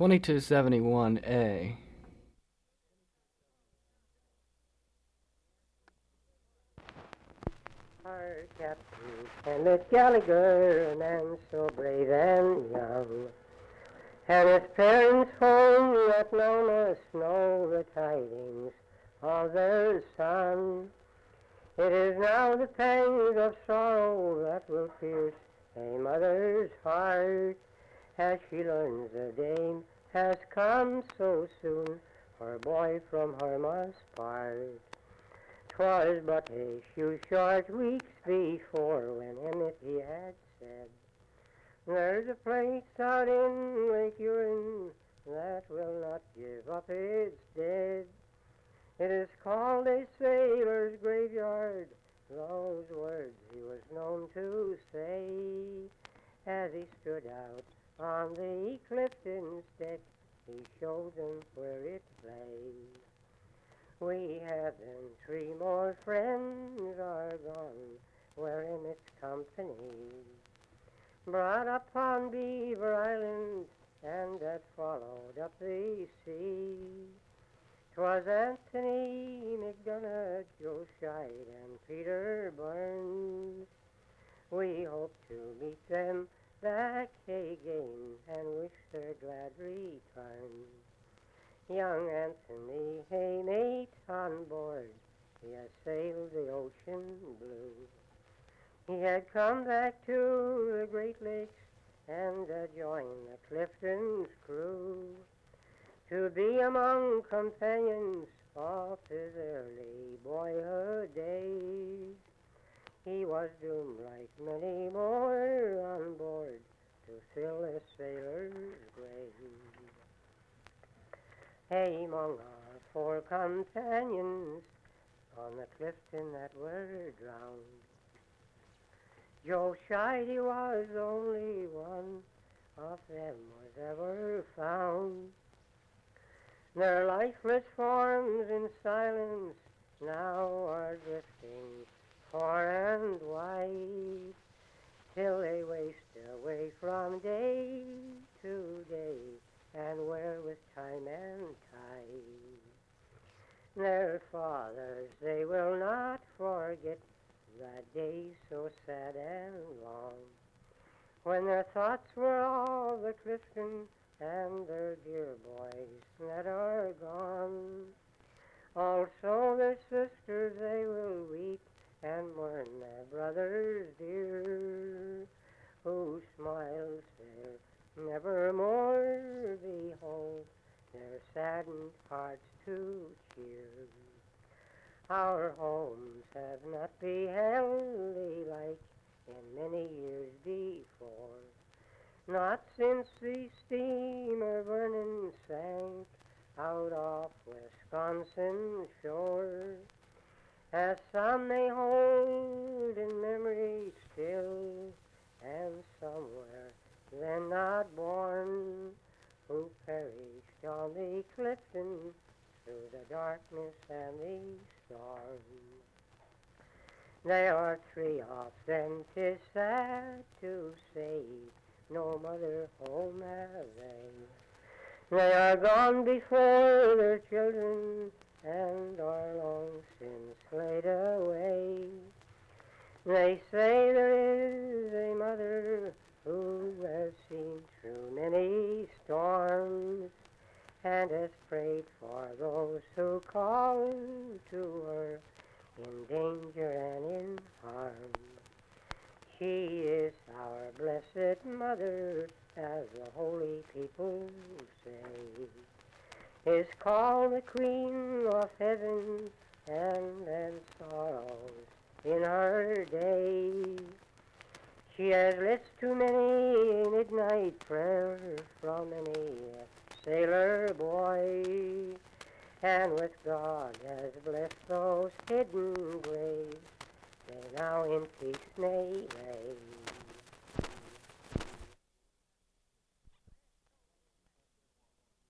2271A. Our Captain Kenneth Gallagher, a man so brave and young, and his parents home let none us know the tidings of their son. It is now the pangs of sorrow that will pierce a mother's heart as she learns the dame has come so soon, her boy from her must part. 'Twas but a few short weeks before when it he had said, There's a place out in Lake Huron that will not give up its dead. It is called a sailor's graveyard, those words he was known to say as he stood out on the Clifton's deck. He showed them where it lay. We haven't three more friends are gone, where in its company. Brought up on Beaver Island, and that followed up the sea. 'Twas Anthony McDonough, Joe Scheid, and Peter Burns. We hope to meet them back again and wish their glad return. Young Anthony, hey mate, on board, he has sailed the ocean blue. He had come back to the Great Lakes and uh, joined the Clifton's crew to be among companions of his early boyhood days. He was doomed like many more on board to fill a sailor's grave. Hey, among our four companions on the Clifton that were drowned, Joe Scheid was only one of them was ever found. Their lifeless forms in silence now are drifting far and wide, till they waste away from day to day, and wear with time and tide. Their fathers they will not forget that day so sad and long, when their thoughts were all the Clifton and their dear boys that are gone. Also their sisters they will weep and mourn their brothers dear, whose smiles they'll nevermore behold, their saddened hearts to cheer. Our homes have not beheld thee like in many years before, not since the steamer Vernon sank out off Wisconsin's shore. As some may hold in memory still, and somewhere then not born, who perished on the Clifton through the darkness and the storm. There are three 'tis sad to say, no mother home have they. They are gone before their children and are long since laid away. They say there and prayed for those who call to her in danger and in harm. She is our blessed mother, as the holy people say, is called the Queen of Heaven and and sorrows in her day. She has lit too many midnight prayers from many sailor boy, and with God has blessed those hidden graves they now in peace may lay.